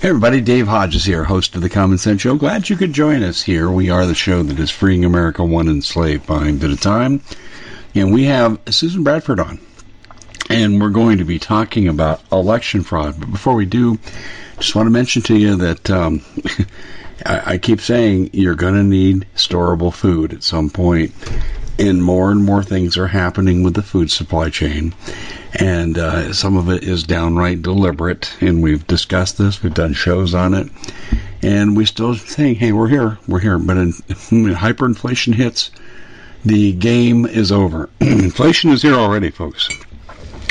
Hey everybody, Dave Hodges here, host of the Common Sense Show. Glad you could join us here. We are the show that is freeing America one enslaved mind at a time. And we have Susan Bradford on. And we're going to be talking about election fraud. But before we do, just want to mention to you that um, I, I keep saying you're going to need storable food at some point and more and more things are happening with the food supply chain and uh, some of it is downright deliberate. And we've discussed this, we've done shows on it, and we still saying, "Hey, we're here, we're here." But in, when hyperinflation hits, the game is over. Inflation is here already, folks.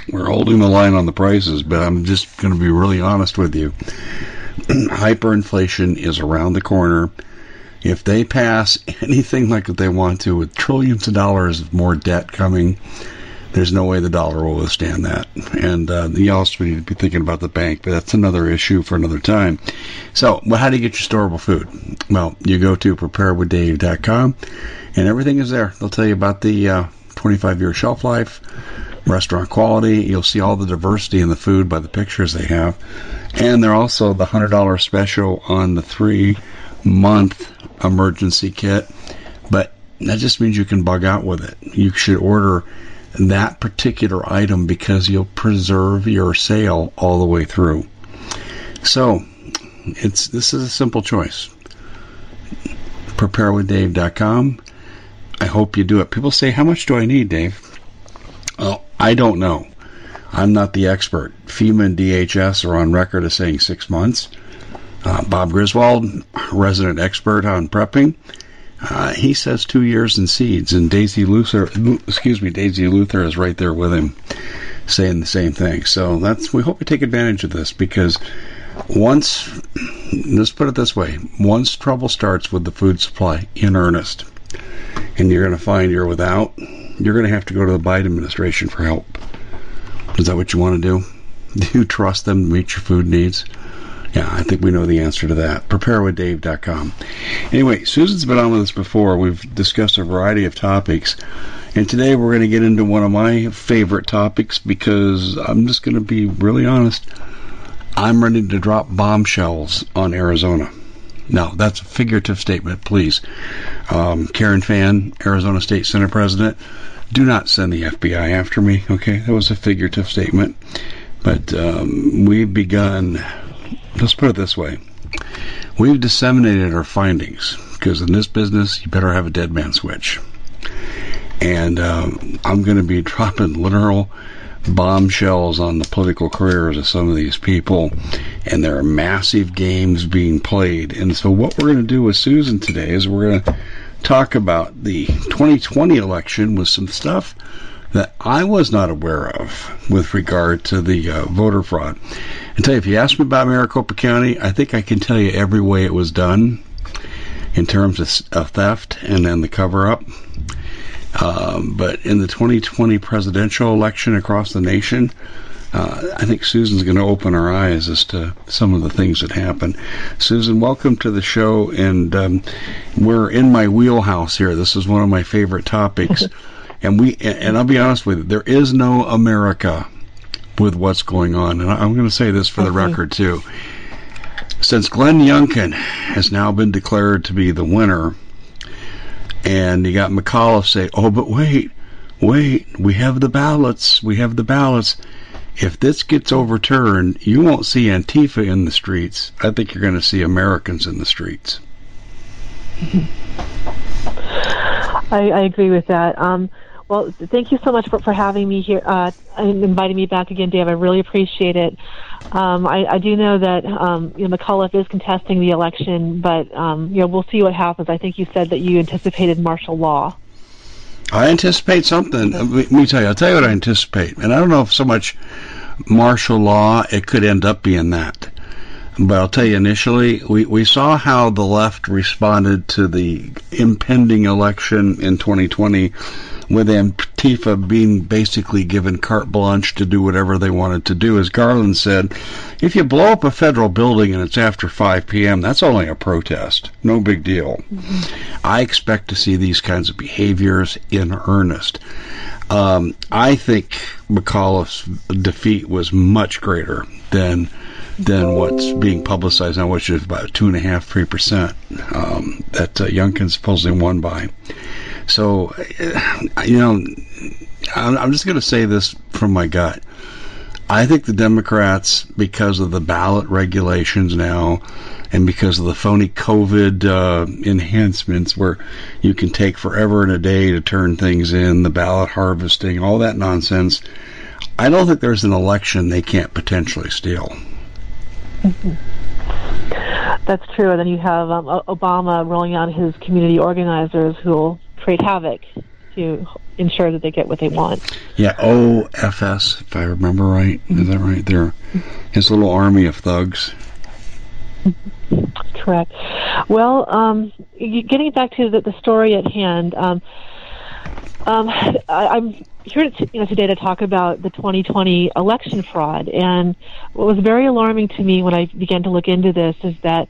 We're holding the line on the prices, but I'm just going to be really honest with you. Hyperinflation is around the corner. If they pass anything like what they want to, with trillions of dollars of more debt coming, there's no way the dollar will withstand that. And uh, you also need to be thinking about the bank, but that's another issue for another time. So, well, how do you get your storable food? Well, you go to preparewithdave.com, and everything is there. They'll tell you about the uh, 25 year shelf life, restaurant quality. You'll see all the diversity in the food by the pictures they have. And they're also the $100 special on the three month emergency kit. But that just means you can bug out with it. You should order that particular item because you'll preserve your sale all the way through. So, it's this is a simple choice. Preparewithdave.com. I hope you do it. People say, "How much do I need, Dave?" Well, I don't know. I'm not the expert. FEMA and DHS are on record as saying six months. Uh, Bob Griswold, resident expert on prepping, uh, he says two years in seeds, and Daisy Luther, excuse me, Daisy Luther is right there with him, saying the same thing. So that's we hope we take advantage of this because once, let's put it this way: once trouble starts with the food supply in earnest, and you're going to find you're without, you're going to have to go to the Biden administration for help. Is that what you want to do? Do you trust them to meet your food needs? Yeah, I think we know the answer to that. PrepareWithDave.com. Anyway, Susan's been on with us before. We've discussed a variety of topics. And today we're going to get into one of my favorite topics because I'm just going to be really honest. I'm ready to drop bombshells on Arizona. Now, that's a figurative statement, please. Um, Karen Fann, Arizona State Senate President, do not send the FBI after me, okay? That was a figurative statement. But um, we've begun let's put it this way. We've disseminated our findings because in this business, you better have a dead man switch. And um, I'm going to be dropping literal bombshells on the political careers of some of these people, and there are massive games being played. And so, what we're going to do with Susan today is we're going to talk about the 2020 election with some stuff that I was not aware of with regard to the uh, voter fraud. And tell you, if you ask me about Maricopa County, I think I can tell you every way it was done in terms of, of theft and then the cover up. Um, but in the 2020 presidential election across the nation, uh, I think Susan's going to open our eyes as to some of the things that happened. Susan, welcome to the show, and um, we're in my wheelhouse here. This is one of my favorite topics, and we and I'll be honest with you, there is no America with what's going on, and I'm going to say this for the record too. Since Glenn Youngkin has now been declared to be the winner and you got McAuliffe say, "Oh, but wait, wait, we have the ballots. We have the ballots." If this gets overturned, you won't see Antifa in the streets. I think you're going to see Americans in the streets. I, I agree with that. Um, well, thank you so much for, for having me here uh, and inviting me back again, Dave. I really appreciate it. Um, I, I do know that um, you know, McAuliffe is contesting the election, but um, you know we'll see what happens. I think you said that you anticipated martial law. I anticipate something. Let me tell you. I'll tell you what I anticipate, and I don't know if so much martial law. It could end up being that. But I'll tell you, initially, we, we saw how the left responded to the impending election in 2020 with Antifa being basically given carte blanche to do whatever they wanted to do. As Garland said, if you blow up a federal building and it's after 5 p.m., that's only a protest. No big deal. Mm-hmm. I expect to see these kinds of behaviors in earnest. Um, I think McAuliffe's defeat was much greater than than what's being publicized now, which is about two and a half, three percent um, that uh, Youngkin supposedly won by. So, uh, you know, I'm just going to say this from my gut. I think the Democrats, because of the ballot regulations now, and because of the phony COVID uh, enhancements, where you can take forever and a day to turn things in, the ballot harvesting, all that nonsense, I don't think there's an election they can't potentially steal. That's true. And then you have um, Obama rolling out his community organizers who will create havoc to ensure that they get what they want. Yeah, OFS, if I remember right. Mm-hmm. Is that right? They're his little army of thugs. Correct. Well, um, getting back to the, the story at hand, um, um, I, am here to, you know, today to talk about the 2020 election fraud. And what was very alarming to me when I began to look into this is that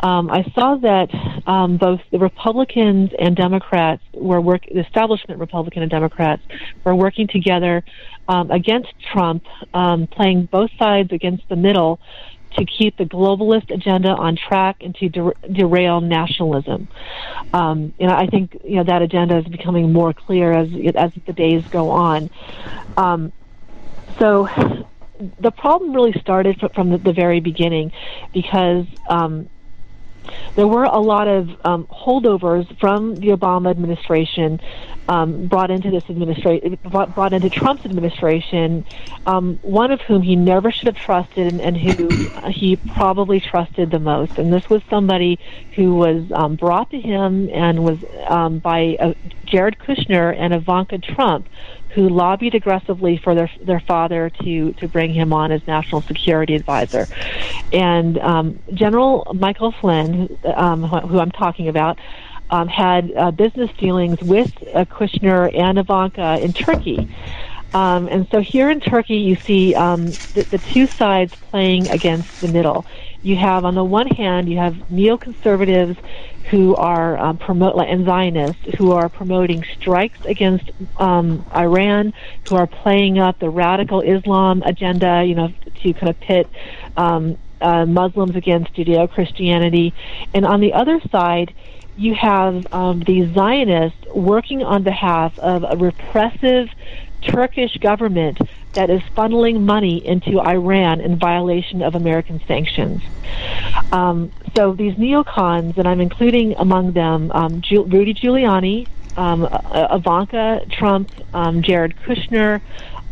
um, I saw that um, both the Republicans and Democrats were work, the establishment Republican and Democrats were working together um, against Trump, um, playing both sides against the middle to keep the globalist agenda on track and to der- derail nationalism. Um, you know, I think you know that agenda is becoming more clear as as the days go on. Um, so the problem really started from the, the very beginning because um, there were a lot of um, holdovers from the Obama administration um, brought into this administration, brought into Trump's administration. Um, one of whom he never should have trusted, and, and who he probably trusted the most. And this was somebody who was um, brought to him and was um, by uh, Jared Kushner and Ivanka Trump, who lobbied aggressively for their their father to to bring him on as national security advisor. And um, General Michael Flynn, um, who I'm talking about, um, had uh, business dealings with uh, Kushner and Ivanka in Turkey. Um, and so here in Turkey, you see um, the, the two sides playing against the middle. You have, on the one hand, you have neoconservatives who are um, promote and Zionists who are promoting strikes against um, Iran, who are playing up the radical Islam agenda, you know, to kind of pit um, uh, Muslims against Judeo Christianity, and on the other side, you have um, these Zionists working on behalf of a repressive Turkish government that is funneling money into Iran in violation of American sanctions. Um, so these neocons, and I'm including among them um, Ju- Rudy Giuliani, um, Ivanka Trump, um, Jared Kushner,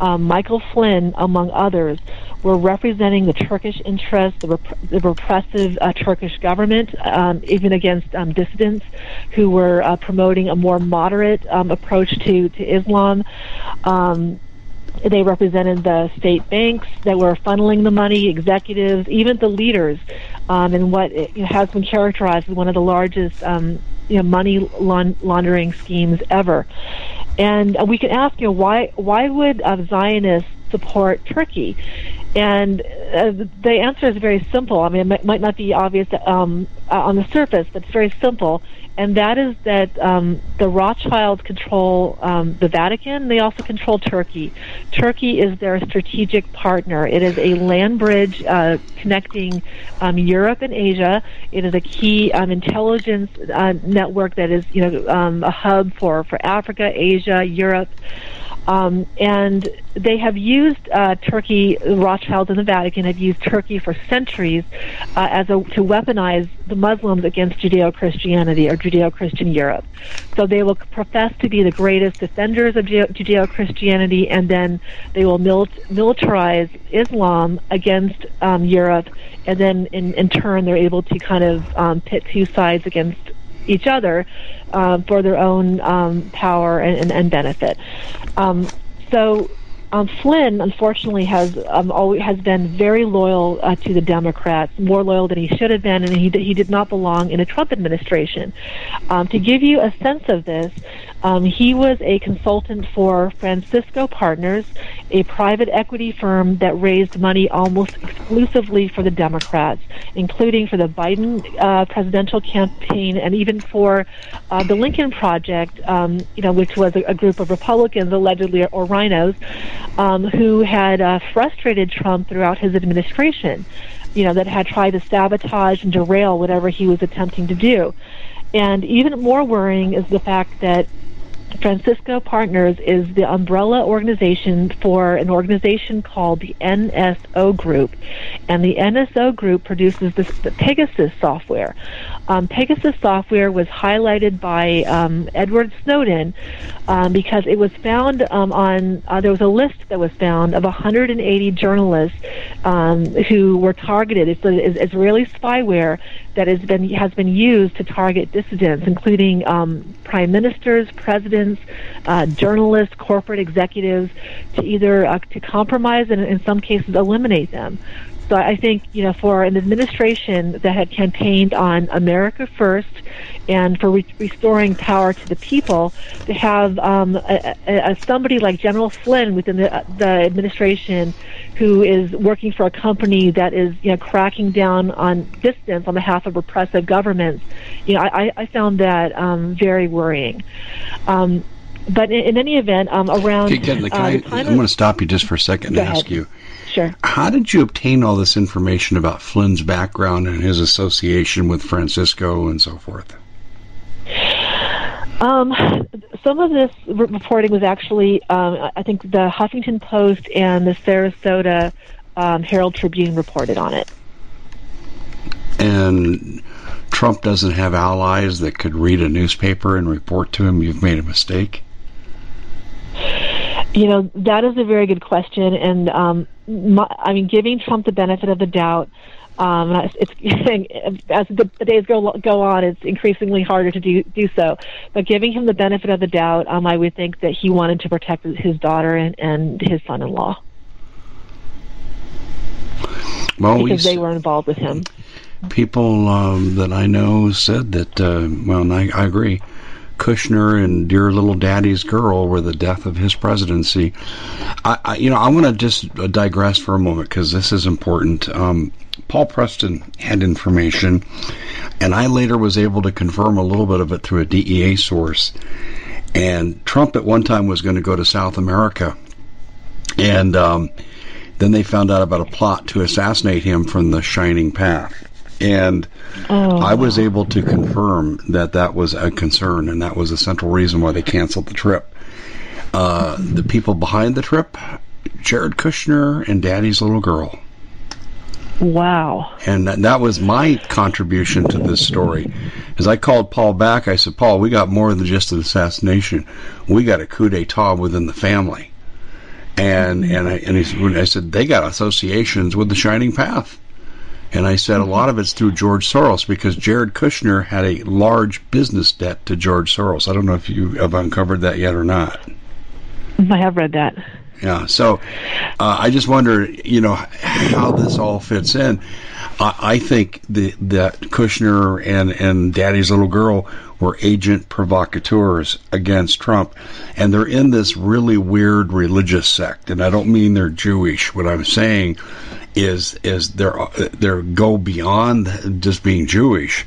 um, Michael Flynn, among others, were representing the Turkish interests, the, rep- the repressive uh, Turkish government, um, even against um, dissidents who were uh, promoting a more moderate um, approach to, to Islam. They represented the state banks that were funneling the money, executives, even the leaders, um, in what has been characterized as one of the largest um, you know, money laundering schemes ever. And we can ask, you know, why why would uh, Zionists support Turkey? And uh, the answer is very simple. I mean, it might not be obvious um, uh, on the surface, but it's very simple. And that is that um, the Rothschilds control um, the Vatican. They also control Turkey. Turkey is their strategic partner. It is a land bridge uh, connecting um, Europe and Asia. It is a key um, intelligence uh, network that is, you know, um, a hub for, for Africa, Asia, Europe. Um, and they have used uh, Turkey, Rothschilds and the Vatican have used Turkey for centuries uh, as a, to weaponize the Muslims against Judeo-Christianity or Judeo-Christian Europe. So they will profess to be the greatest defenders of Judeo-Christianity, and then they will mil- militarize Islam against um, Europe, and then in, in turn they're able to kind of um, pit two sides against each other uh, for their own um, power and, and, and benefit. Um, so um, Flynn, unfortunately, has um, always, has been very loyal uh, to the Democrats, more loyal than he should have been, and he he did not belong in a Trump administration. Um, to give you a sense of this, um, he was a consultant for Francisco Partners, a private equity firm that raised money almost exclusively for the Democrats, including for the Biden uh, presidential campaign and even for uh, the Lincoln Project, um, you know, which was a, a, group of Republicans allegedly or RINOs um, who had uh, frustrated Trump throughout his administration. You know, that had tried to sabotage and derail whatever he was attempting to do. And even more worrying is the fact that Francisco Partners is the umbrella organization for an organization called the NSO Group. And the NSO Group produces the Pegasus software. Um, Pegasus software was highlighted by um, Edward Snowden um, because it was found um, on, uh, there was a list that was found of 180 journalists um, who were targeted. It's, it's Israeli spyware that has been, has been used to target dissidents, including um, prime ministers, presidents, uh, journalists, corporate executives, to either uh, to compromise and in some cases eliminate them. So I think, you know, for an administration that had campaigned on America first and for re- restoring power to the people, to have um, a, a, somebody like General Flynn within the, the administration who is working for a company that is, you know, cracking down on dissidents on behalf of repressive governments, you know, I, I found that um, very worrying. Um, but in, in, any event, um, around okay, uh, I, am going to stop you just for a second and ask you Sure. How did you obtain all this information about Flynn's background and his association with Francisco and so forth? Um, some of this reporting was actually, um, I think, the Huffington Post and the Sarasota um, Herald Tribune reported on it. And Trump doesn't have allies that could read a newspaper and report to him you've made a mistake? You know, that is a very good question. And, um, my, I mean, giving Trump the benefit of the doubt, um, it's, as the, the, days go go on, it's increasingly harder to do do so. But giving him the benefit of the doubt, um, I would think that he wanted to protect his daughter and, and his son-in-law. Well, because they were involved with him. People um, that I know said that. Uh, well, I, I agree Kushner and Dear Little Daddy's Girl were the death of his presidency. I, I you know, I want to just digress for a moment because this is important. Um, Paul Preston had information, and I later was able to confirm a little bit of it through a DEA source. And Trump at one time was going to go to South America, and um, then they found out about a plot to assassinate him from the Shining Path. And oh. I was able to confirm that that was a concern, and that was a central reason why they canceled the trip. Uh, the people behind the trip, Jared Kushner and Daddy's little girl. Wow. And that, that was my contribution to this story. As I called Paul back, I said, Paul, we got more than just an assassination. We got a coup d'etat within the family. And and I, and he, I said they got associations with the Shining Path. And I said a lot of it's through George Soros because Jared Kushner had a large business debt to George Soros. I don't know if you have uncovered that yet or not. I have read that. Yeah. So uh, I just wonder, you know, how this all fits in. I, I think the, that Kushner and, and Daddy's little girl were agent provocateurs against Trump. And they're in this really weird religious sect. And I don't mean they're Jewish. What I'm saying is is they're they're go beyond just being Jewish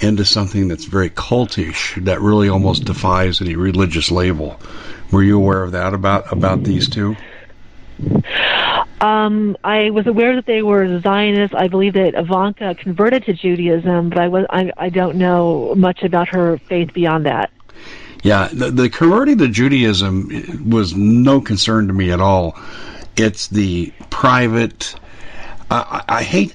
into something that's very cultish that really almost defies any religious label. Were you aware of that about about these two? Um, I was aware that they were Zionists. I believe that Ivanka converted to Judaism, but I was I, I don't know much about her faith beyond that. Yeah, the, the converting to Judaism was no concern to me at all. It's the private I, I hate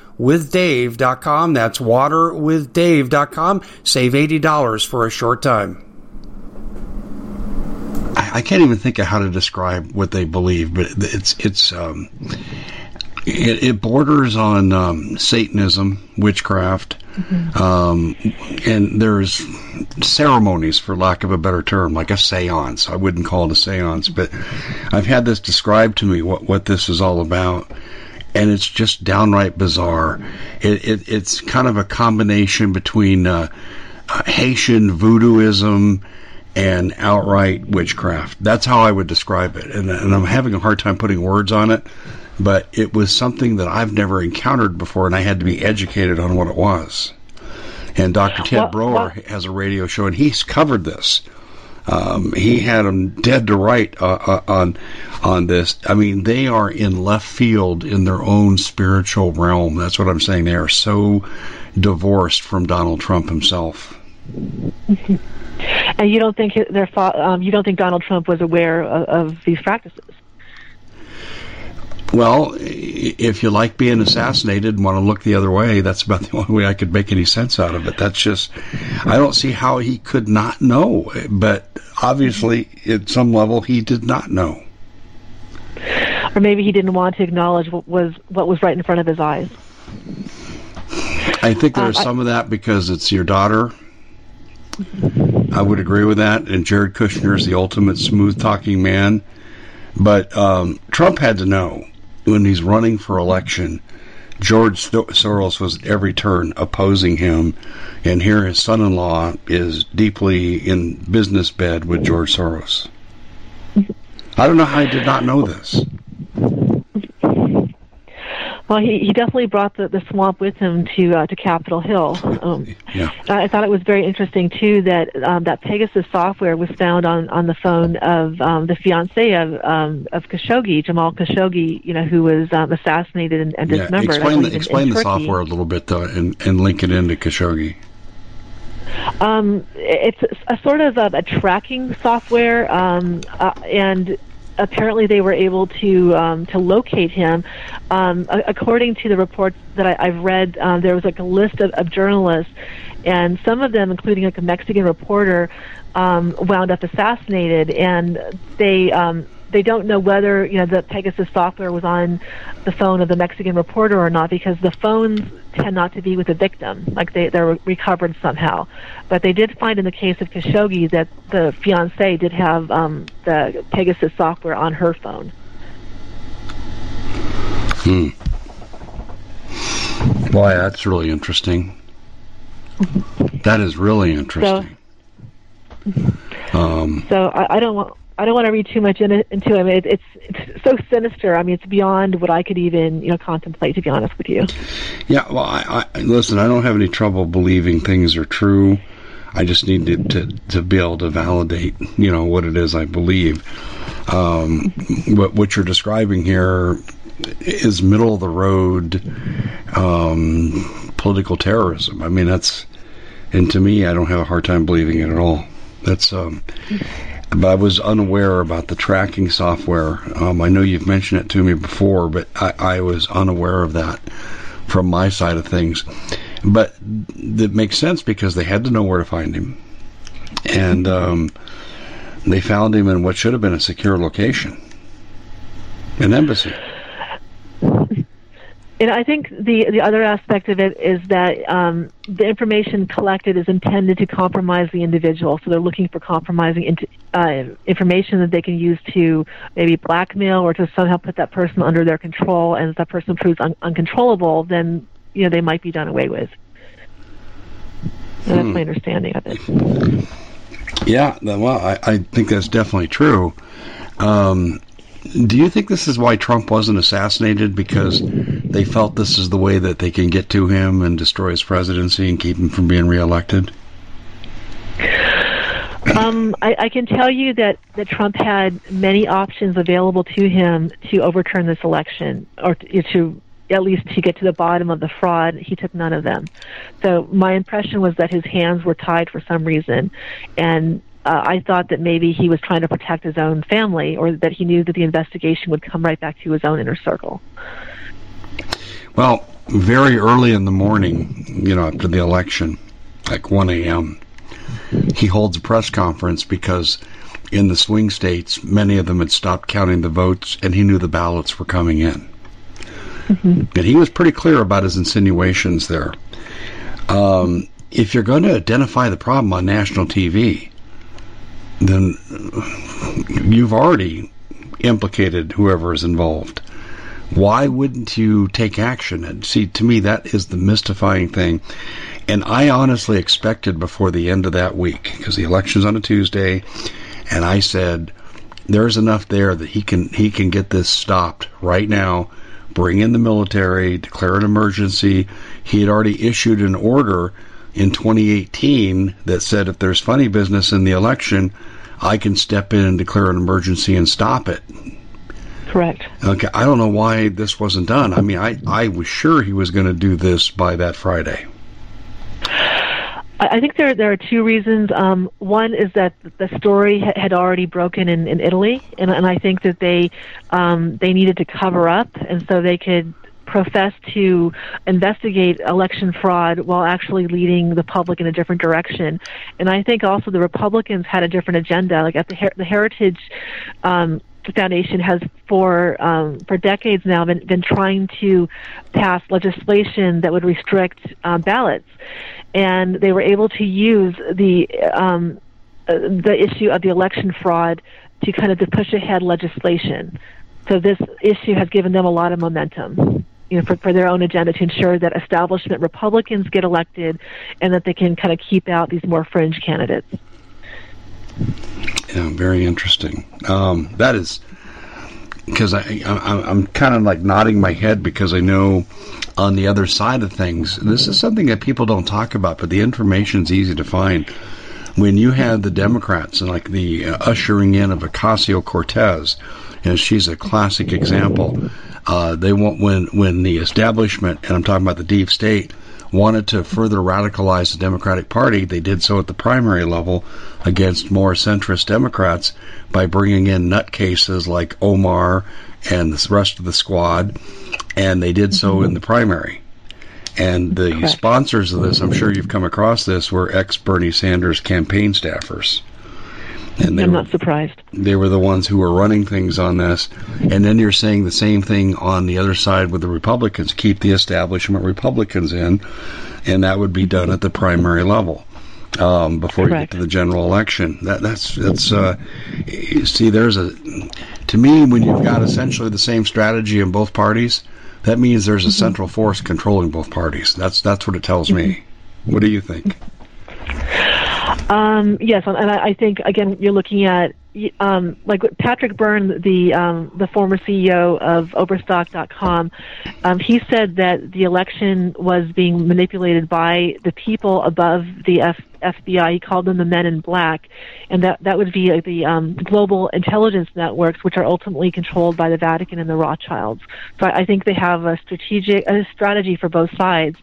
waterwithdave.com. That's waterwithdave.com. Save $80 for a short time. I can't even think of how to describe what they believe, but it's it's um, it, it, borders on um, Satanism, witchcraft, mm-hmm. um, and there's ceremonies, for lack of a better term, like a séance. I wouldn't call it a séance, but I've had this described to me what what this is all about and it's just downright bizarre. It, it, it's kind of a combination between uh, uh, Haitian voodooism and outright witchcraft. That's how I would describe it, and, and I'm having a hard time putting words on it. But it was something that I've never encountered before, and I had to be educated on what it was. And Dr. Ted well, Broer well, has a radio show, and he's covered this. Um, he had them dead to right uh, uh, on on this. I mean, they are in left field in their own spiritual realm. That's what I'm saying. They are so divorced from Donald Trump himself. And you don't think their um, you don't think Donald Trump was aware of, of these practices? Well, if you like being assassinated and want to look the other way, that's about the only way I could make any sense out of it. That's just, I don't see how he could not know. But obviously, at some level, he did not know. or maybe he didn't want to acknowledge what was what was right in front of his eyes. I think there's um, some of that because it's your daughter. I would agree with that. And Jared Kushner is the ultimate smooth talking man. But um, Trump had to know when he's running for election, George Soros was at every turn opposing him. And here his son in law is deeply in business bed with George Soros. I don't know how he did not know this. Well, he, he definitely brought the, the swamp with him to uh, to Capitol Hill. Um, yeah. I thought it was very interesting too that um, that Pegasus software was found on, on the phone of um, the fiance of um, of Khashoggi, Jamal Khashoggi, you know, who was um, assassinated and, and yeah. dismembered. Explain the, explain in, in the software a little bit though, and, and link it into Khashoggi. Um, it's a sort of a, a tracking software, um, uh, and apparently they were able to um, to locate him. Um, according to the reports that I, have read, um, there was like a list of, of, journalists, and some of them, including like a Mexican reporter, um, wound up assassinated, and they um, they don't know whether you know the Pegasus software was on the phone of the Mexican reporter or not because the phones tend not to be with the victim, like they they're recovered somehow. But they did find in the case of Khashoggi that the fiance did have um, the Pegasus software on her phone. Hmm. Boy, that's really interesting. that is really interesting. So, um, so I, I don't want I don't want to read too much in it, into him. It, it's it's so sinister. I mean, it's beyond what I could even you know contemplate. To be honest with you. Yeah. Well, I, I listen. I don't have any trouble believing things are true. I just need to, to, to be able to validate, you know, what it is I believe. Um, what, what you're describing here is middle of the road um, political terrorism. I mean, that's, and to me, I don't have a hard time believing it at all. That's, um, but I was unaware about the tracking software. Um, I know you've mentioned it to me before, but I, I, was unaware of that from my side of things. But it makes sense because they had to know where to find him, and um, they found him in what should have been a secure location, an embassy and I think the the other aspect of it is that um, the information collected is intended to compromise the individual. So they're looking for compromising uh, information that they can use to maybe blackmail or to somehow put that person under their control. And if that person proves un- uncontrollable, then you know they might be done away with. And that's hmm. my understanding of it. Yeah, well, I, I think that's definitely true. Um, do you think this is why Trump wasn't assassinated? Because they felt this is the way that they can get to him and destroy his presidency and keep him from being reelected? Um, I, I can tell you that, that Trump had many options available to him to overturn this election or to, to at least to get to the bottom of the fraud. He took none of them. So my impression was that his hands were tied for some reason, and uh, I thought that maybe he was trying to protect his own family, or that he knew that the investigation would come right back to his own inner circle. Well, very early in the morning, you know, after the election, like 1 a.m., he holds a press conference because in the swing states, many of them had stopped counting the votes, and he knew the ballots were coming in. Mm-hmm. And he was pretty clear about his insinuations there. Um, if you're going to identify the problem on national TV, then you've already implicated whoever is involved. Why wouldn't you take action? And see, to me, that is the mystifying thing. And I honestly expected before the end of that week, because the election's on a Tuesday, and I said, there's enough there that he can he can get this stopped right now. Bring in the military, declare an emergency. He had already issued an order in 2018 that said if there's funny business in the election, I can step in and declare an emergency and stop it. Correct. Okay, I don't know why this wasn't done. I mean, I, I was sure he was going to do this by that Friday. I think there there are two reasons. Um, one is that the story had already broken in, in Italy, and, and I think that they um, they needed to cover up, and so they could profess to investigate election fraud while actually leading the public in a different direction. And I think also the Republicans had a different agenda. Like at the, Her- the Heritage um, Foundation has for um, for decades now been, been trying to pass legislation that would restrict uh, ballots, and they were able to use the um, uh, the issue of the election fraud to kind of to push ahead legislation. So this issue has given them a lot of momentum. You know, for, for their own agenda to ensure that establishment Republicans get elected and that they can kind of keep out these more fringe candidates. Yeah, very interesting. Um, that is because I, I I'm kind of like nodding my head because I know on the other side of things, this is something that people don't talk about, but the information's easy to find. When you had the Democrats and like the uh, ushering in of Ocasio Cortez, and she's a classic example. Uh, they want when when the establishment, and I'm talking about the deep state, wanted to further radicalize the Democratic Party, they did so at the primary level against more centrist Democrats by bringing in nutcases like Omar and the rest of the squad, and they did so in the primary. And the Correct. sponsors of this, I'm sure you've come across this, were ex Bernie Sanders campaign staffers. And I'm not surprised. They were the ones who were running things on this. And then you're saying the same thing on the other side with the Republicans. Keep the establishment Republicans in, and that would be done at the primary level. Um, before Correct. you get to the general election, that, that's that's uh, see. There's a to me when you've got essentially the same strategy in both parties, that means there's a mm-hmm. central force controlling both parties. That's that's what it tells mm-hmm. me. What do you think? Um, yes, and I, think again you're looking at um, like Patrick Byrne, the um, the former CEO of Overstock.com. Um, he said that the election was being manipulated by the people above the F- FBI. He called them the Men in Black, and that that would be the um, global intelligence networks, which are ultimately controlled by the Vatican and the Rothschilds. So I, I think they have a strategic a strategy for both sides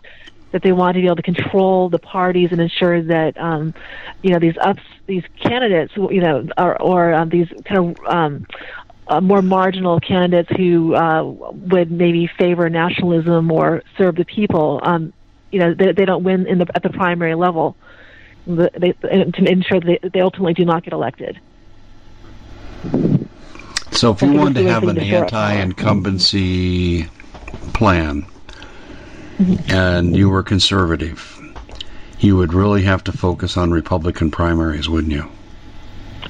that they want to be able to control the parties and ensure that um, you know these ups these candidates you know or, or um, these kind of um, uh, more marginal candidates who uh, would maybe favor nationalism or serve the people um, you know they, they don't win in the at the primary level they, to ensure that they, they ultimately do not get elected. So, if you wanted to have an anti-incumbency plan. And you were conservative, you would really have to focus on Republican primaries, wouldn't you?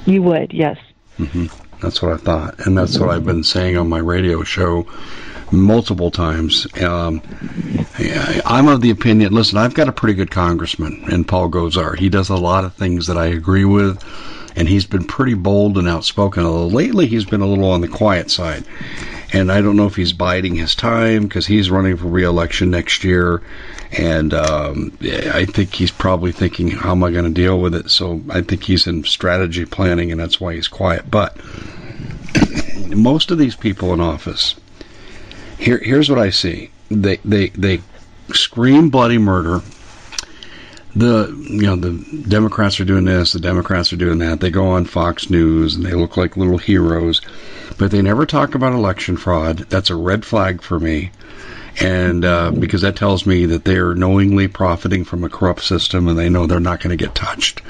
You would, yes. Mm-hmm. That's what I thought, and that's what I've been saying on my radio show multiple times. Um, I'm of the opinion. Listen, I've got a pretty good congressman in Paul Gosar. He does a lot of things that I agree with, and he's been pretty bold and outspoken. Although lately he's been a little on the quiet side and I don't know if he's biding his time because he's running for reelection next year, and um, I think he's probably thinking, "How am I going to deal with it?" So I think he's in strategy planning, and that's why he's quiet. But most of these people in office, here, here's what I see: they they they scream bloody murder. The you know the Democrats are doing this, the Democrats are doing that. They go on Fox News and they look like little heroes but they never talk about election fraud. That's a red flag for me. And uh, because that tells me that they're knowingly profiting from a corrupt system and they know they're not going to get touched.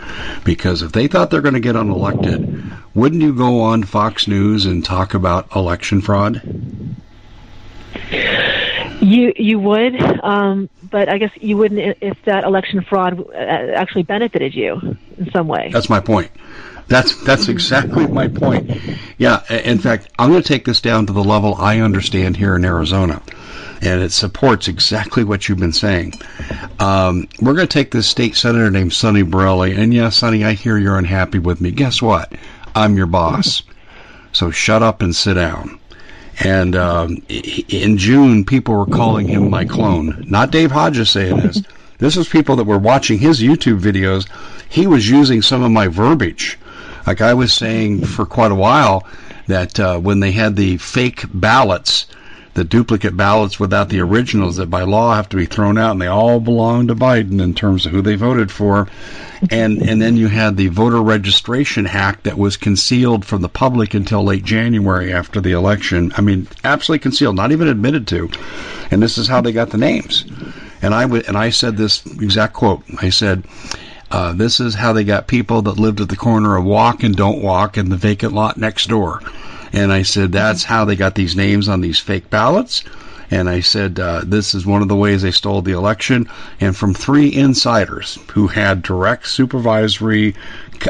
Because if they thought they're going to get unelected, wouldn't you go on Fox News and talk about election fraud? You you would, um, but I guess you wouldn't if that election fraud uh, actually benefited you in some way. That's my point. That's that's exactly my point. Yeah, in fact, I'm going to take this down to the level I understand here in Arizona, and it supports exactly what you've been saying. Um, we're going to take this state senator named Sonny Borrelli, and yes, Sonny, I hear you're unhappy with me. Guess what? I'm your boss, so shut up and sit down. And um, in June, people were calling him my clone. Not Dave Hodges saying this. This was people that were watching his YouTube videos. He was using some of my verbiage like I was saying for quite a while, that uh, when they had the fake ballots, the duplicate ballots without the originals, that by law have to be thrown out, and they all belong to Biden in terms of who they voted for. And and then you had the voter registration hack that was concealed from the public until late January after the election. I mean, absolutely concealed, not even admitted to. And this is how they got the names. And I w- and I said this exact quote. I said uh, this is how they got people that lived at the corner of Walk and Don't Walk in the vacant lot next door. And I said, that's how they got these names on these fake ballots. And I said, uh, this is one of the ways they stole the election. And from three insiders who had direct supervisory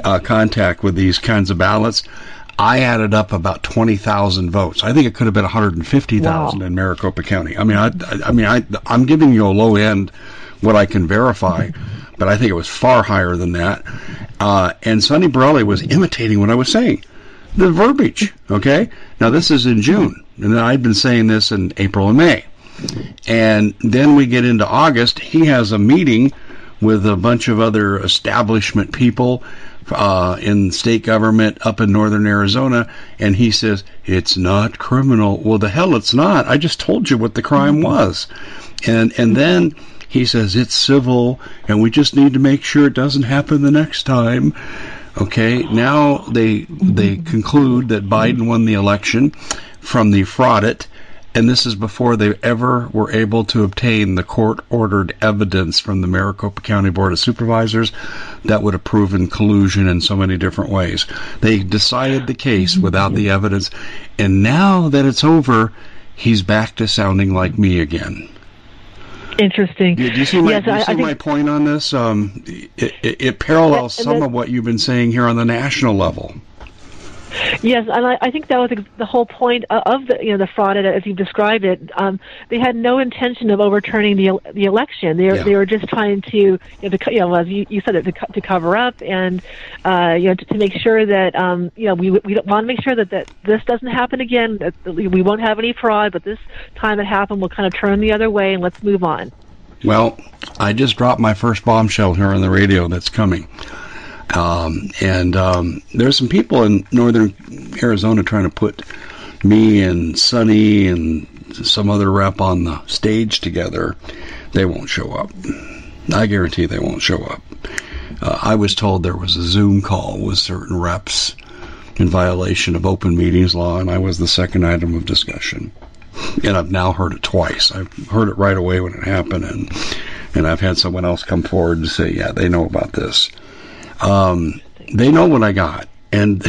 uh, contact with these kinds of ballots, I added up about 20,000 votes. I think it could have been 150,000 wow. in Maricopa County. I mean, I, I mean, I, I'm giving you a low end what I can verify, but I think it was far higher than that. Uh, and Sonny Borrelli was imitating what I was saying. The verbiage, okay? Now, this is in June, and I've been saying this in April and May. And then we get into August. He has a meeting with a bunch of other establishment people uh, in state government up in northern Arizona, and he says it's not criminal. Well, the hell it's not. I just told you what the crime was, and and then he says it's civil, and we just need to make sure it doesn't happen the next time. Okay, now they they conclude that Biden won the election from the fraudit and this is before they ever were able to obtain the court ordered evidence from the Maricopa County Board of Supervisors that would have proven collusion in so many different ways. They decided the case without the evidence, and now that it's over, he's back to sounding like me again. Interesting. Do you see my, yes, you see my point on this? Um, it, it, it parallels some of what you've been saying here on the national level. Yes, and I, I think that was the whole point of the you know the fraud as you described it. Um, they had no intention of overturning the the election. They were, yeah. they were just trying to you know, to, you know as you, you said it to, to cover up and uh, you know to, to make sure that um, you know we we want to make sure that, that this doesn't happen again. That we won't have any fraud, but this time it happened, we'll kind of turn the other way and let's move on. Well, I just dropped my first bombshell here on the radio that's coming. Um, and um, there's some people in northern Arizona trying to put me and Sonny and some other rep on the stage together. They won't show up. I guarantee they won't show up. Uh, I was told there was a Zoom call with certain reps in violation of open meetings law, and I was the second item of discussion. And I've now heard it twice. I've heard it right away when it happened, and and I've had someone else come forward and say, "Yeah, they know about this." Um, they know what I got. And,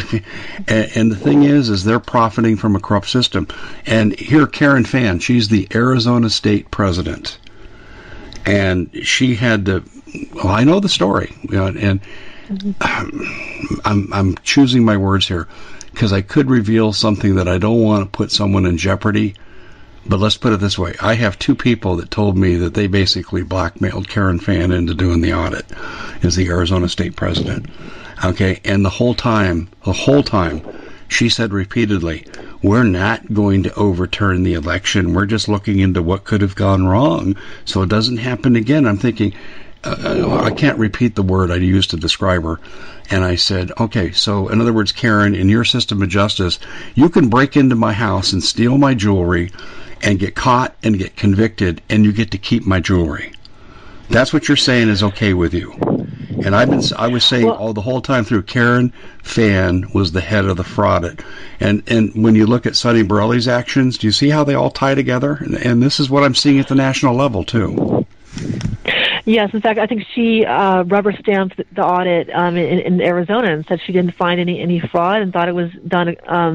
and the thing is, is they're profiting from a corrupt system. And here, Karen Fann, she's the Arizona State President, and she had to. Well, I know the story, you know, and I'm I'm choosing my words here because I could reveal something that I don't want to put someone in jeopardy. But let's put it this way: I have two people that told me that they basically blackmailed Karen Fann into doing the audit, as the Arizona State President. Okay, and the whole time, the whole time, she said repeatedly, "We're not going to overturn the election. We're just looking into what could have gone wrong, so it doesn't happen again." I'm thinking. Uh, I can't repeat the word I used to describe her. And I said, okay, so in other words, Karen, in your system of justice, you can break into my house and steal my jewelry and get caught and get convicted, and you get to keep my jewelry. That's what you're saying is okay with you. And I've been, I was saying well, all the whole time through, Karen Fann was the head of the fraud. And and when you look at Sonny Borrelli's actions, do you see how they all tie together? And, and this is what I'm seeing at the national level too. Yes, in fact, I think she uh, rubber stamped the audit um, in, in Arizona and said she didn't find any any fraud and thought it was done um,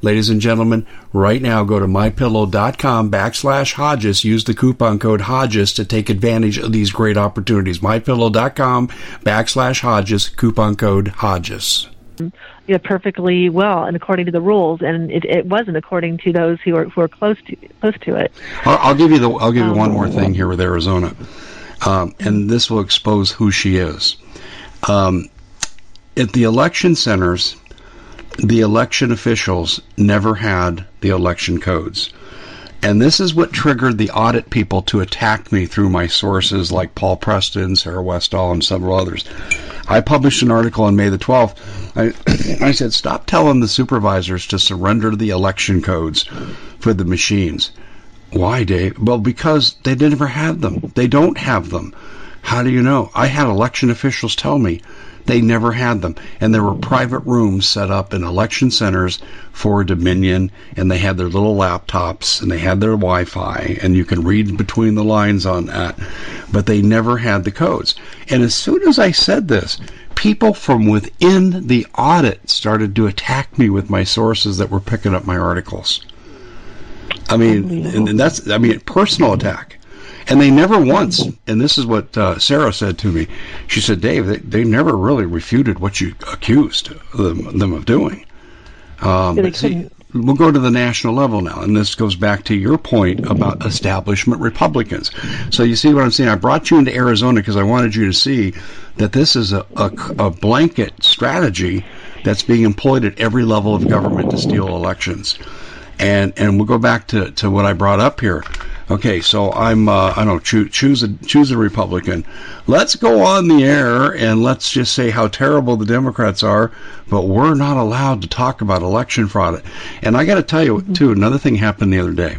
Ladies and gentlemen, right now go to mypillow.com backslash Hodges. Use the coupon code Hodges to take advantage of these great opportunities. Mypillow.com backslash Hodges, coupon code Hodges. Yeah, perfectly well and according to the rules, and it, it wasn't according to those who are who are close to close to it. I'll, I'll give you the I'll give you um, one more thing here with Arizona, um, and this will expose who she is. Um, at the election centers, the election officials never had the election codes. And this is what triggered the audit people to attack me through my sources like Paul Preston, Sarah Westall, and several others. I published an article on May the 12th. I, I said, stop telling the supervisors to surrender the election codes for the machines. Why, Dave? Well, because they never had them. They don't have them. How do you know? I had election officials tell me They never had them. And there were private rooms set up in election centers for Dominion, and they had their little laptops, and they had their Wi Fi, and you can read between the lines on that. But they never had the codes. And as soon as I said this, people from within the audit started to attack me with my sources that were picking up my articles. I mean, and, that's, I mean, personal attack. And they never once, and this is what uh, Sarah said to me. She said, Dave, they, they never really refuted what you accused them, them of doing. Um, but see, we'll go to the national level now, and this goes back to your point about establishment Republicans. So you see what I'm saying? I brought you into Arizona because I wanted you to see that this is a, a, a blanket strategy that's being employed at every level of government to steal elections. And and we'll go back to, to what I brought up here. Okay, so I'm uh, I don't choose choose a choose a Republican. Let's go on the air and let's just say how terrible the Democrats are, but we're not allowed to talk about election fraud. And I got to tell you too, another thing happened the other day.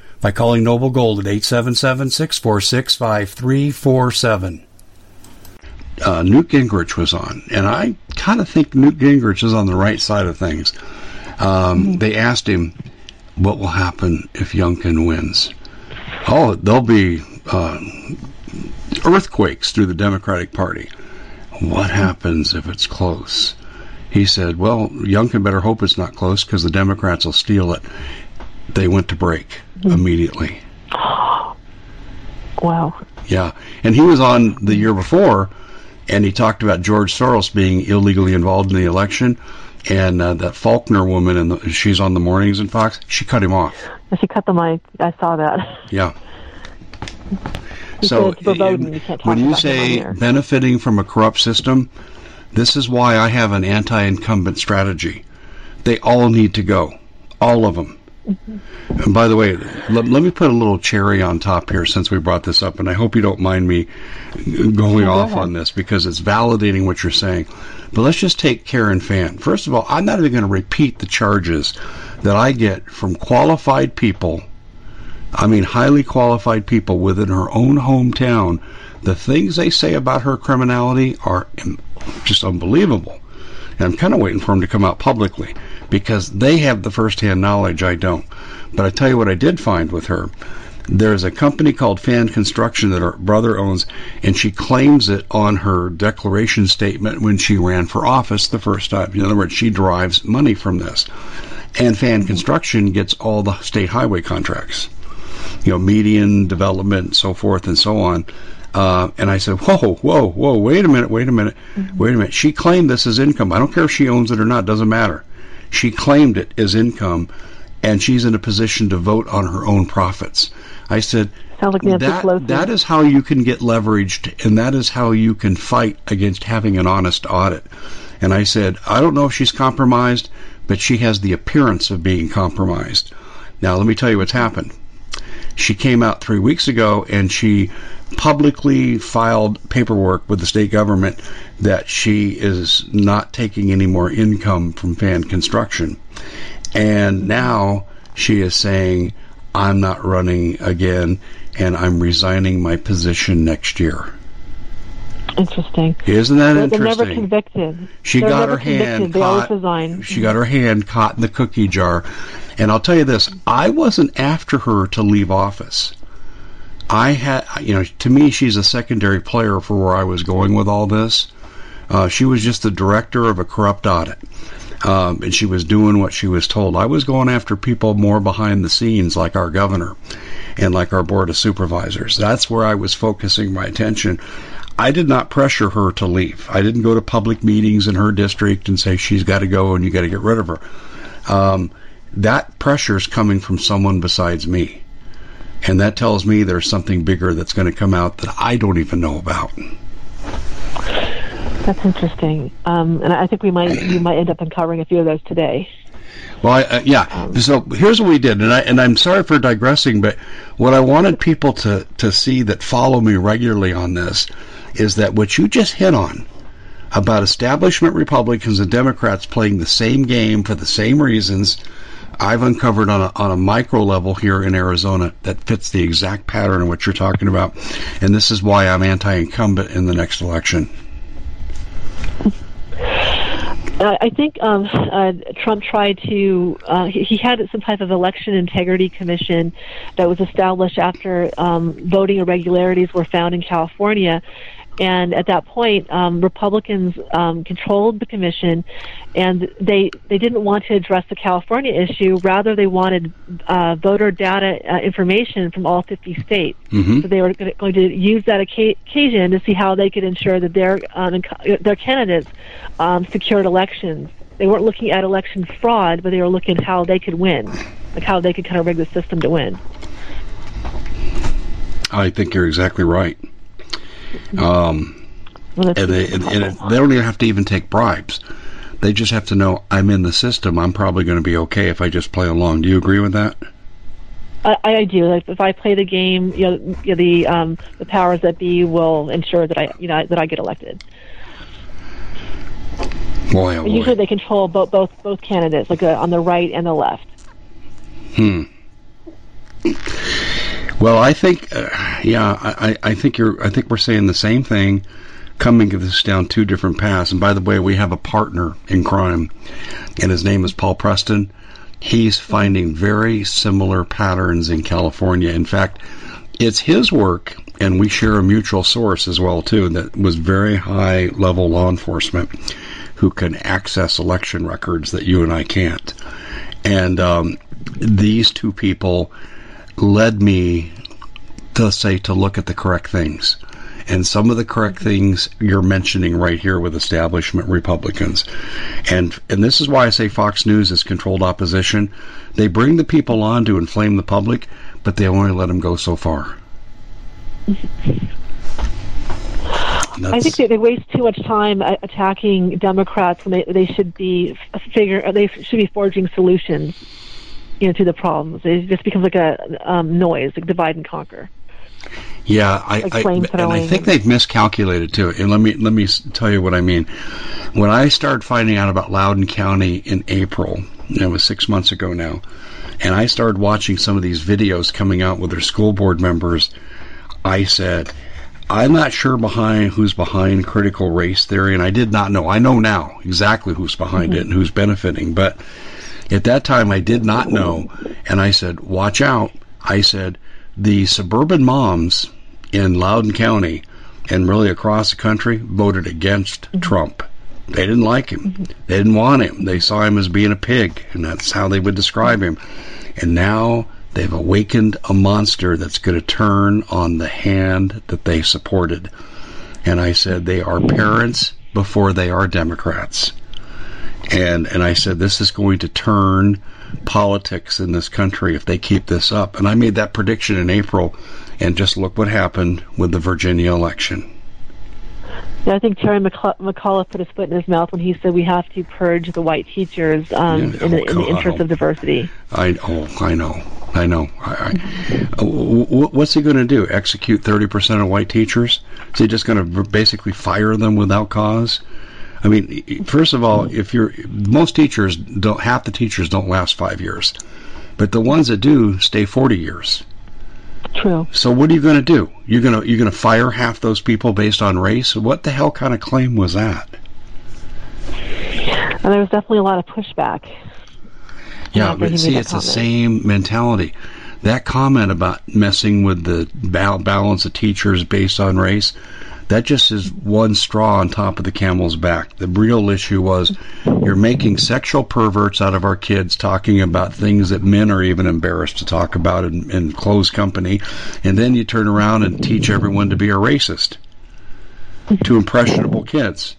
by calling Noble Gold at 877-646-5347. Uh, Newt Gingrich was on, and I kind of think Newt Gingrich is on the right side of things. Um, mm-hmm. They asked him, what will happen if Youngkin wins? Oh, there'll be uh, earthquakes through the Democratic Party. What happens if it's close? He said, well, Youngkin better hope it's not close because the Democrats will steal it. They went to break immediately. Wow. Yeah, and he was on the year before, and he talked about George Soros being illegally involved in the election, and uh, that Faulkner woman, and she's on the mornings in Fox. She cut him off. She cut the mic. I saw that. Yeah. so when you say benefiting from a corrupt system, this is why I have an anti-incumbent strategy. They all need to go, all of them. And by the way, let, let, me put a little cherry on top here since we brought this up, and I hope you don't mind me going off on this because it's validating what you're saying. But let's just take Karen Fann. First of all, I'm not even going to repeat the charges that I get from qualified people. I mean, highly qualified people within her own hometown. The things they say about her criminality are just unbelievable. And I'm kind of waiting for them to come out publicly because they have the first-hand knowledge. I don't. But I tell you what I did find with her. There's a company called Fann Construction that her brother owns, and she claims it on her declaration statement when she ran for office the first time. In other words, she derives money from this. And Fann Construction gets all the state highway contracts, you know, median development, so forth and so on. Uh, and I said, whoa, whoa, whoa, wait a minute, wait a minute, mm-hmm. wait a minute. She claimed this as income. I don't care if she owns it or not, doesn't matter. She claimed it as income, and she's in a position to vote on her own profits. I said, like that, that is how you can get leveraged, and that is how you can fight against having an honest audit. And I said, I don't know if she's compromised, but she has the appearance of being compromised. Now, let me tell you what's happened. She came out three weeks ago and she publicly filed paperwork with the state government that she is not taking any more income from Fann construction. And now she is saying, I'm not running again and I'm resigning my position next year. Interesting. Isn't that they're, interesting? They're never convicted. She they're got her hand caught. She got her hand caught in the cookie jar. And I'll tell you this, I wasn't after her to leave office. I had, you know, to me, she's a secondary player for where I was going with all this. Uh, she was just the director of a corrupt audit. Um, and she was doing what she was told. I was going after people more behind the scenes, like our governor and like our board of supervisors. That's where I was focusing my attention. I did not pressure her to leave. I didn't go to public meetings in her district and say she's got to go and you got to get rid of her. Um, that pressure is coming from someone besides me. And that tells me there's something bigger that's going to come out that I don't even know about. That's interesting, um, and I think we might you might end up uncovering a few of those today. Well, I, uh, yeah. Um, so here's what we did, and I and I'm sorry for digressing, but what I wanted people to to see that follow me regularly on this is that what you just hit on about establishment Republicans and Democrats playing the same game for the same reasons. I've uncovered on a, on a micro level here in Arizona that fits the exact pattern of what you're talking about, and this is why I'm anti-incumbent in the next election. I think um, uh, Trump tried to. Uh, he, he, had some type of election integrity commission that was established after um, voting irregularities were found in California, and at that point, um, Republicans um, controlled the commission, and they they didn't want to address the California issue. Rather, they wanted uh, voter data uh, information from all 50 states. Mm-hmm. So they were going to use that occasion to see how they could ensure that their um, their candidates um, secured elections. They weren't looking at election fraud, but they were looking at how they could win, like how they could kind of rig the system to win. I think you're exactly right. Um, well, and they, and, and they don't even have to even take bribes. They just have to know I'm in the system. I'm probably going to be okay if I just play along. Do you agree with that? I, I do. Like if I play the game, you know, you know, the um, the powers that be will ensure that I, you know, that I get elected. Boy, oh boy. Usually, they control both both both candidates, like uh, on the right and the left. Hmm. Well, I think, uh, yeah, I, I think you're. I think we're saying the same thing, coming this down two different paths. And by the way, we have a partner in crime, and his name is Paul Preston. He's finding very similar patterns in California. In fact, it's his work, and we share a mutual source as well too. That was very high level law enforcement who can access election records that you and I can't. And um, these two people led me to say to look at the correct things. And some of the correct things you're mentioning right here with establishment Republicans. And and this is why I say Fox News is controlled opposition. They bring the people on to inflame the public, but they only let them go so far. I think they, they waste too much time attacking Democrats when they they should be figure they should be forging solutions you know, to the problems. It just becomes like a um, noise, like divide and conquer. Yeah, I, like I and I think they've miscalculated too. And let me let me tell you what I mean. When I started finding out about Loudoun County in April, it was six months ago now, and I started watching some of these videos coming out with their school board members. I said, I'm not sure behind who's behind critical race theory, and I did not know. I know now exactly who's behind mm-hmm. it and who's benefiting, but at that time, I did not know, and I said, "Watch out!" I said, "The suburban moms in Loudoun County and really across the country voted against mm-hmm. Trump. They didn't like him. Mm-hmm. They didn't want him. They saw him as being a pig, and that's how they would describe him. And now they've awakened a monster that's going to turn on the hand that they supported. And I said they are parents before they are Democrats and and I said this is going to turn politics in this country if they keep this up. And I made that prediction in April, and just look what happened with the Virginia election. Yeah, I think Terry McAuliffe put his foot in his mouth when he said we have to purge the white teachers um, yeah, in, the, in, the, interest of diversity. I oh, I know, I know. I, I, what's he going to do? Execute thirty percent of white teachers? Is he just going to basically fire them without cause? I mean, first of all, if you're most teachers don't half the teachers don't last five years, but the ones that do stay forty years. True. So what are you going to do? You're going to you're going to fire half those people based on race? What the hell kind of claim was that? And there was definitely a lot of pushback. Yeah, but see, it's comment. the same mentality. That comment about messing with the balance of teachers based on race that just is one straw on top of the camel's back. The real issue was you're making sexual perverts out of our kids talking about things that men are even embarrassed to talk about in, in closed company, and then you turn around and teach everyone to be a racist to impressionable kids.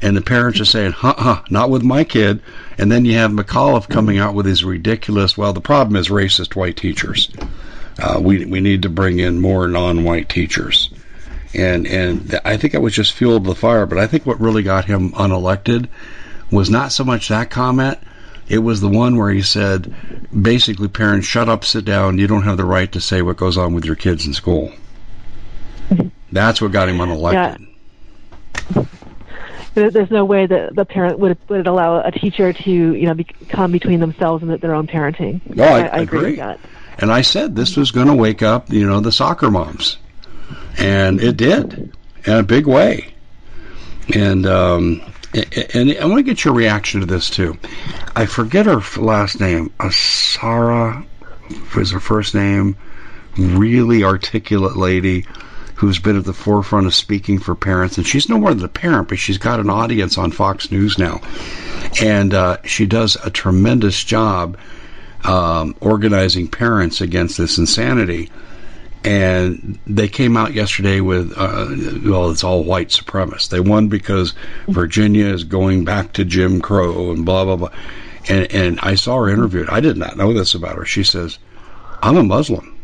And the parents are saying, huh, huh, not with my kid. And then you have McAuliffe coming out with his ridiculous, well, the problem is racist white teachers. Uh, we, we need to bring in more non white teachers and and I think it was just fueled the fire. But I think what really got him unelected was not so much that comment. It was the one where he said, basically, parents, shut up, sit down. You don't have the right to say what goes on with your kids in school. That's what got him unelected. Yeah. There's no way that the parent would would allow a teacher to you know come between themselves and their own parenting. No, I, I, I agree. agree. with that. And I said this was going to wake up, you know, the soccer moms, and it did in a big way. And um, and I want to get your reaction to this too. I forget her last name. Asra is her first name. Really articulate lady who's been at the forefront of speaking for parents, and she's no more than a parent, but she's got an audience on Fox News now, and uh, she does a tremendous job um, organizing parents against this insanity. And they came out yesterday with, uh, well, it's all white supremacists. They won because Virginia is going back to Jim Crow and blah blah blah. And and I saw her interviewed. I did not know this about her. She says, "I'm a Muslim."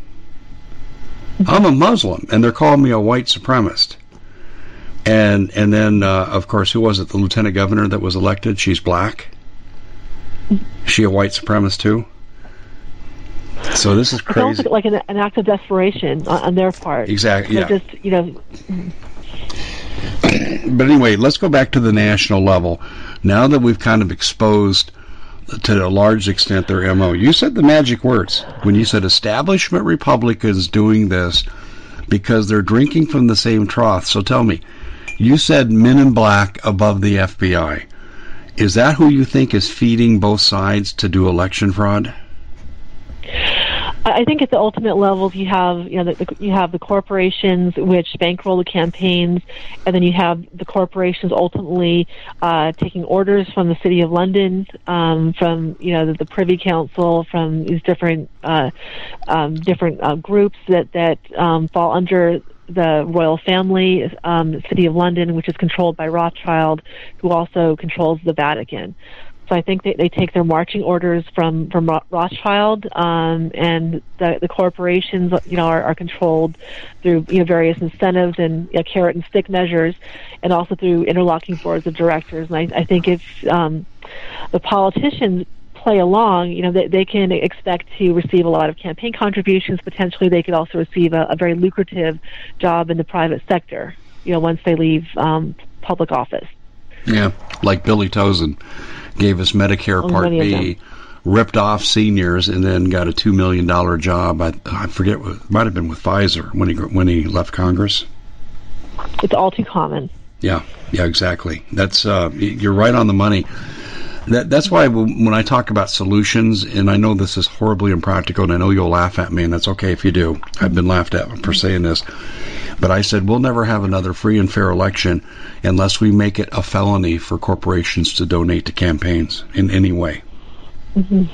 I'm a Muslim, and they're calling me a white supremacist. And and then, uh, of course, who was it? The lieutenant governor that was elected. She's black. She a white supremacist too. So this is It sounds crazy. like an, an act of desperation on, on their part. Exactly. They're Yeah. just you know But anyway, let's go back to the national level. Now that we've kind of exposed to a large extent their MO, you said the magic words when you said establishment Republicans doing this because they're drinking from the same trough. So tell me, you said men in black above the FBI. Is that who you think is feeding both sides to do election fraud? I think at the ultimate levels, you have you know the, the, you have the corporations which bankroll the campaigns, and then you have the corporations ultimately uh, taking orders from the City of London, um, from you know the, the Privy Council, from these different uh, um, different uh, groups that that um, fall under the royal family, um, City of London, which is controlled by Rothschild, who also controls the Vatican. So I think they, they take their marching orders from from Rothschild, um, and the the corporations, you know, are, are controlled through you know various incentives and you know, carrot and stick measures, and also through interlocking boards of directors. And I, I think if um, the politicians play along, you know, they, they can expect to receive a lot of campaign contributions. Potentially, they could also receive a, a very lucrative job in the private sector. You know, once they leave um, public office. Yeah, like Billy Tauzin gave us Medicare Oh, Part B, ripped off seniors, and then got a two million dollar job. I, I forget what might have been with Pfizer when he when he left Congress. It's all too common. Yeah, yeah, exactly. That's uh, you're right on the money. That that's why when I talk about solutions, and I know this is horribly impractical, and I know you'll laugh at me, and that's okay if you do. I've been laughed at for saying this, but I said we'll never have another free and fair election unless we make it a felony for corporations to donate to campaigns in any way. And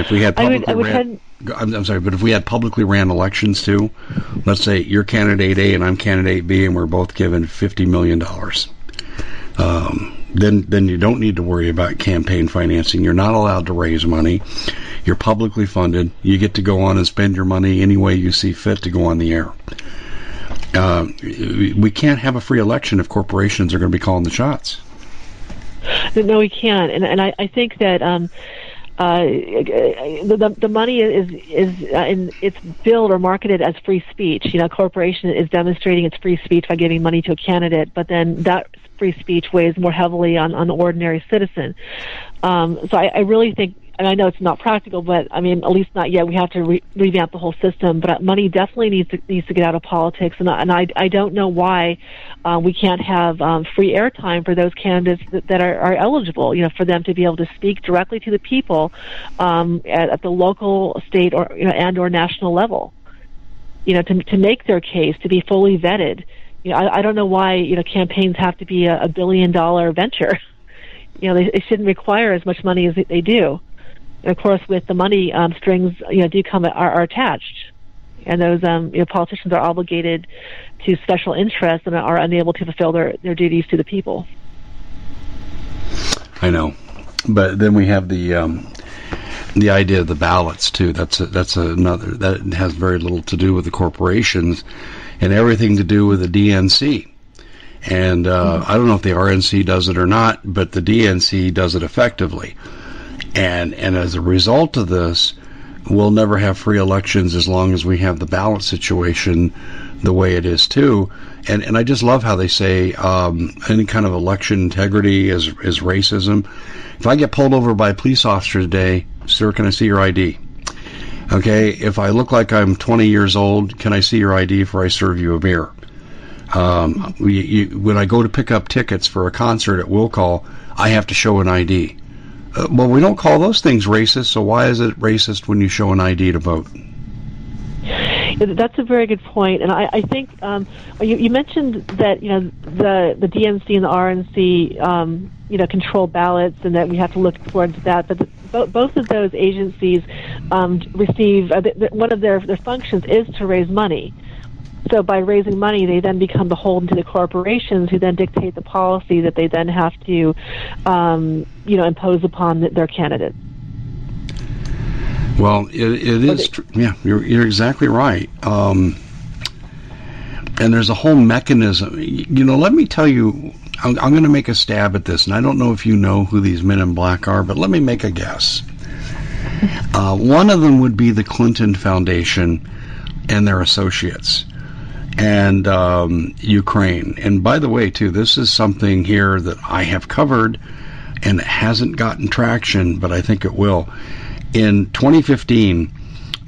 if we had I would- publicly I would ran, I'm, I'm sorry, but if we had publicly ran elections too, let's say you're candidate A and I'm candidate B, and we're both given fifty million dollars, um, then then you don't need to worry about campaign financing. You're not allowed to raise money. You're publicly funded. You get to go on and spend your money any way you see fit to go on the air. Uh, we can't have a free election if corporations are going to be calling the shots. No, we can't, and and I, I think that um, uh, the the money is is uh, in, it's billed or marketed as free speech. You know, a corporation is demonstrating its free speech by giving money to a candidate, but then that free speech weighs more heavily on on the ordinary citizen. Um, so I, I really think. And I know it's not practical, but I mean, at least not yet. We have to re- revamp the whole system. But money definitely needs to needs to get out of politics, and, and I I don't know why uh, we can't have um, free airtime for those candidates that, that are, are eligible. You know, for them to be able to speak directly to the people um, at, at the local, state, or you know, and or national level. You know, to to make their case, to be fully vetted. You know, I, I don't know why you know campaigns have to be a, a billion dollar venture. You know, they, they shouldn't require as much money as they do. And of course, with the money, um, strings you know do come are, are attached, and those um, you know politicians are obligated to special interests and are unable to fulfill their, their duties to the people. I know, but then we have the um, the idea of the ballots too. That's a, that's another that has very little to do with the corporations and everything to do with the DNC. And uh, I don't know if the RNC does it or not, but the DNC does it effectively. And and as a result of this, we'll never have free elections as long as we have the ballot situation the way it is too. And and I just love how they say um, any kind of election integrity is is racism. If I get pulled over by a police officer today, sir, can I see your ID? Okay, if I look like I'm 20 years old, can I see your ID before I serve you a beer? Um, you, you, when I go to pick up tickets for a concert at Will Call, I have to show an ID. Uh, well, we don't call those things racist, so why is it racist when you show an ID to vote? That's a very good point, and I, I think um, you, you, mentioned that you know the the DNC and the RNC um, you know control ballots, and that we have to look towards that. But the, both of those agencies um, receive uh, one of their their functions is to raise money. So by raising money, they then become beholden to the corporations, who then dictate the policy that they then have to, um, you know, impose upon their candidates. Well, it, it is. Tr- yeah, you're, you're exactly right. Um, and there's a whole mechanism. You know, let me tell you, I'm, I'm going to make a stab at this, and I don't know if you know who these men in black are, but let me make a guess. Uh, one of them would be the Clinton Foundation and their associates and um, Ukraine. And by the way, too, this is something here that I have covered and it hasn't gotten traction, but I think it will. In 2015,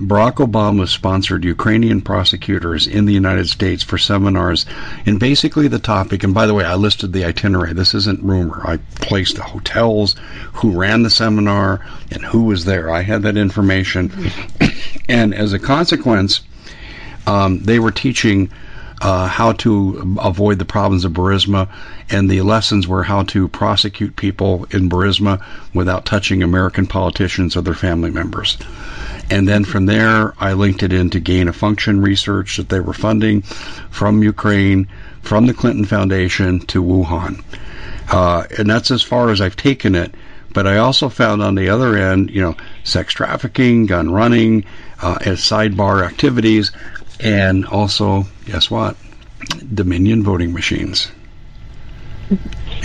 Barack Obama sponsored Ukrainian prosecutors in the United States for seminars and basically the topic, and by the way, I listed the itinerary. This isn't rumor. I placed the hotels, who ran the seminar, and who was there. I had that information. and as a consequence, um, they were teaching uh, how to avoid the problems of Burisma, and the lessons were how to prosecute people in Burisma without touching American politicians or their family members. And then from there, I linked it into gain of function research that they were funding from Ukraine, from the Clinton Foundation to Wuhan. Uh, and that's as far as I've taken it. But I also found on the other end, you know, sex trafficking, gun running, uh, as sidebar activities, and also, guess what? Dominion voting machines.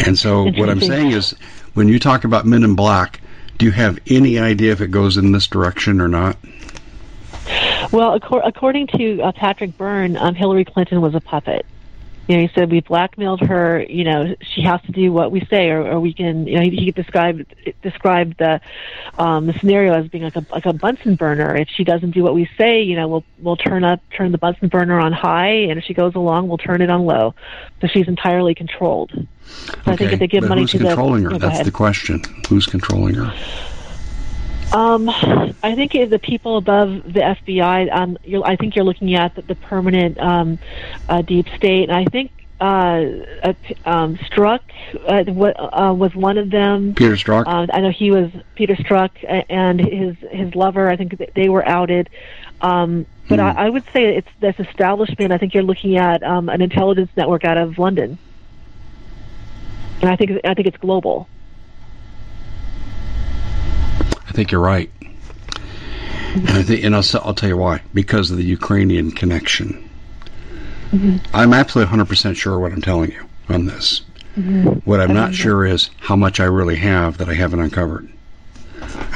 And so, what I'm saying is, when you talk about men in black, do you have any idea if it goes in this direction or not? Well, according to uh, Patrick Byrne, um, Hillary Clinton was a puppet you know, he said we blackmailed her. You know, she has to do what we say, or, or we can. You know, he, he described described the um, the scenario as being like a like a Bunsen burner. If she doesn't do what we say, you know, we'll we'll turn up turn the Bunsen burner on high, and if she goes along, we'll turn it on low. So she's entirely controlled. So okay, I think if they give money who's to controlling the, her? That's the question. Who's controlling her? Um, I think the people above the FBI. Um, I think you're looking at the, the permanent um, uh, deep state, and I think uh, uh, um, Strzok uh, uh, was one of them. Peter Strzok. Uh, I know he was Peter Strzok and his his lover. I think they were outed. Um, but hmm. I, I would say it's this establishment. I think you're looking at um, an intelligence network out of London, and I think I think it's global. I think you're right. And I think, and I'll, I'll tell you why. Because of the Ukrainian connection. Mm-hmm. I'm absolutely 100% sure what I'm telling you on this. Mm-hmm. What I'm not sure is how much I really have that I haven't uncovered.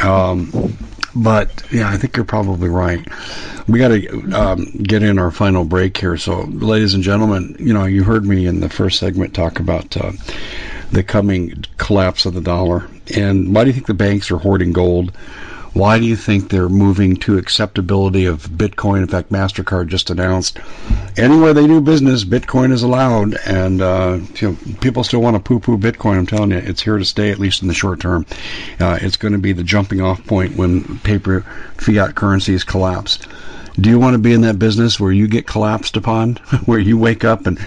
Um, but yeah, I think you're probably right. We got to um, get in our final break here. So, ladies and gentlemen, you know, you heard me in the first segment talk about uh, the coming collapse of the dollar. And why do you think the banks are hoarding gold? Why do you think they're moving to acceptability of Bitcoin? In fact, MasterCard just announced anywhere they do business, Bitcoin is allowed. And uh, you know, people still want to poo poo Bitcoin. I'm telling you, it's here to stay, at least in the short term. Uh, it's going to be the jumping off point when paper fiat currencies collapse. Do you want to be in that business where you get collapsed upon, where you wake up and,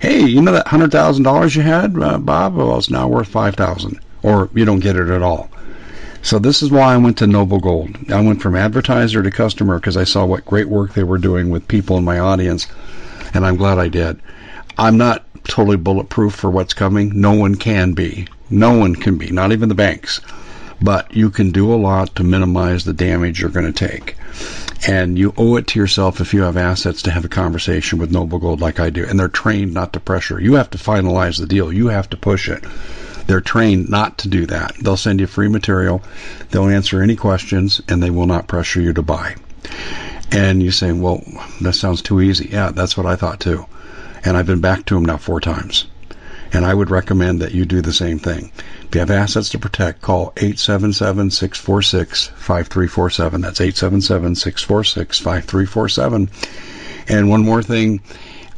hey, you know that hundred thousand dollars you had, uh, Bob? Well, it's now worth five thousand, or you don't get it at all. So this is why I went to Noble Gold. I went from advertiser to customer because I saw what great work they were doing with people in my audience, and I'm glad I did. I'm not totally bulletproof for what's coming. No one can be. No one can be. Not even the banks. But you can do a lot to minimize the damage you're going to take. And you owe it to yourself if you have assets to have a conversation with Noble Gold like I do. And they're trained not to pressure. You have to finalize the deal. You have to push it. They're trained not to do that. They'll send you free material. They'll answer any questions and they will not pressure you to buy. And you say, well, that sounds too easy. Yeah, that's what I thought too. And I've been back to them now four times. And I would recommend that you do the same thing. If you have assets to protect, call 877-646-5347. That's 877-646-5347. And one more thing,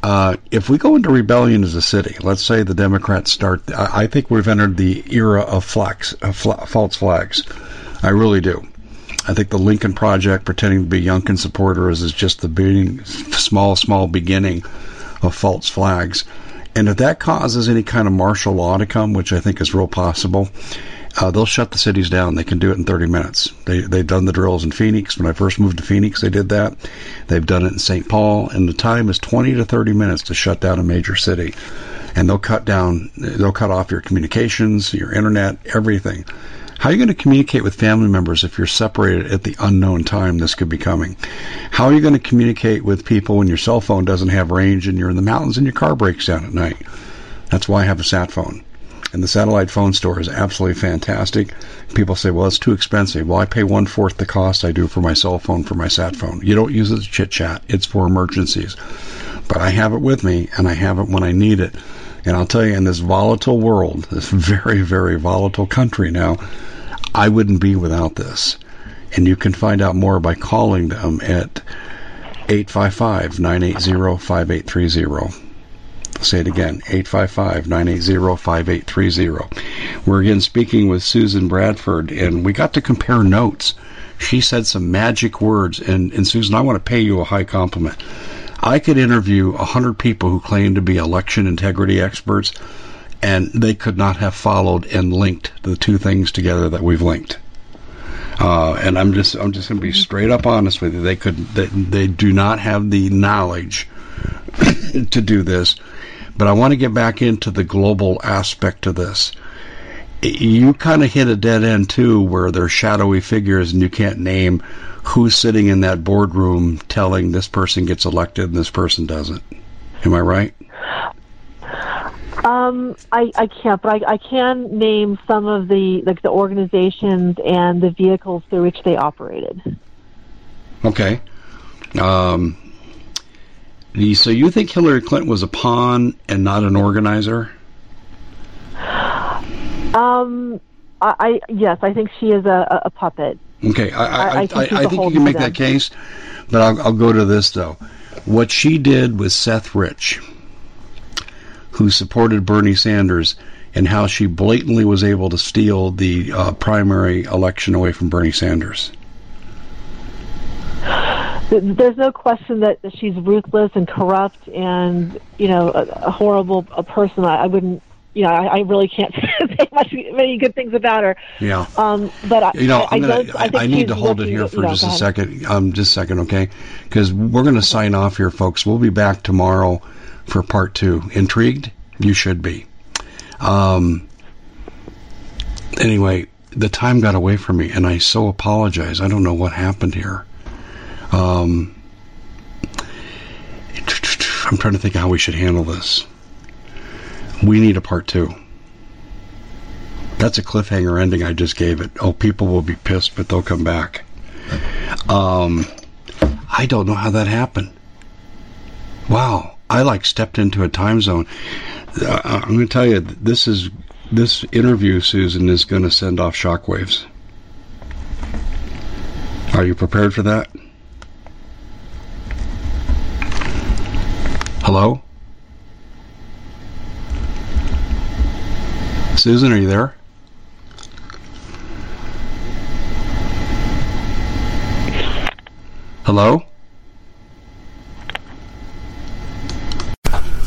uh, if we go into rebellion as a city, let's say the Democrats start, I, think we've entered the era of of fla- false flags. I really do. I think the Lincoln Project, pretending to be Youngkin supporters, is just the beginning, small, small beginning of false flags. And if that causes any kind of martial law to come, which I think is real possible, uh, they'll shut the cities down. They can do it in 30 minutes. They, they've done the drills in Phoenix. When I first moved to Phoenix, they did that. They've done it in St. Paul, and the time is 20 to 30 minutes to shut down a major city. And they'll cut down, they'll cut off your communications, your internet, everything. How are you going to communicate with family members if you're separated at the unknown time this could be coming? How are you going to communicate with people when your cell phone doesn't have range and you're in the mountains and your car breaks down at night? That's why I have a sat phone. And the satellite phone store is absolutely fantastic. People say, well, it's too expensive. Well, I pay one fourth the cost I do for my cell phone for my sat phone. You don't use it to chit chat. It's for emergencies. But I have it with me and I have it when I need it. And I'll tell you, in this volatile world, this very, very volatile country now, I wouldn't be without this. And you can find out more by calling them at 855 980 5830. Say it again 855 980 5830. We're again speaking with Susan Bradford, and we got to compare notes. She said some magic words, and, and Susan, I want to pay you a high compliment. I could interview 100 people who claim to be election integrity experts and they could not have followed and linked the two things together that we've linked. Uh, and I'm just I'm just going to be straight up honest with you. They could they, they do not have the knowledge to do this. But I want to get back into the global aspect of this. You kind of hit a dead end too, where there's shadowy figures and you can't name who's sitting in that boardroom telling this person gets elected and this person doesn't. Am I right? Um, I, I can't, but I, I can name some of the like the organizations and the vehicles through which they operated. Okay. Um, so you think Hillary Clinton was a pawn and not an organizer? Um, I, I yes, I think she is a, a puppet. Okay, I, I, I, think, I think you can make that case, but I'll, I'll go to this though. What she did with Seth Rich who supported Bernie Sanders and how she blatantly was able to steal the uh, primary election away from Bernie Sanders. There's no question that she's ruthless and corrupt and you know a, a horrible a person. I, I wouldn't you know, I, I really can't say much many good things about her. Yeah. Um, but I, you know, I, gonna, I, I need to hold it here for you know, just a second. Um, just a second, okay? Because we're going to sign off here, folks. We'll be back tomorrow for part two. Intrigued? You should be. Um, anyway, the time got away from me, and I so apologize. I don't know what happened here. Um, I'm trying to think how we should handle this. We need a part two. That's a cliffhanger ending I just gave it. Oh, people will be pissed, but they'll come back. Um, I don't know how that happened. Wow. I like stepped into a time zone. Uh, I'm going to tell you, this is this interview, Susan, is going to send off shockwaves. Are you prepared for that? Hello? Susan, are you there? Hello?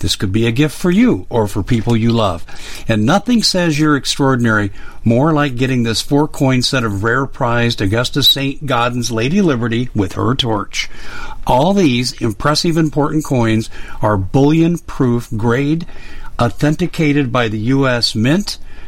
This could be a gift for you or for people you love. And nothing says you're extraordinary more like getting this four coin set of rare prized Augustus St. Gaudens Lady Liberty with her torch. All these impressive important coins are bullion proof grade, authenticated by the U.S. Mint.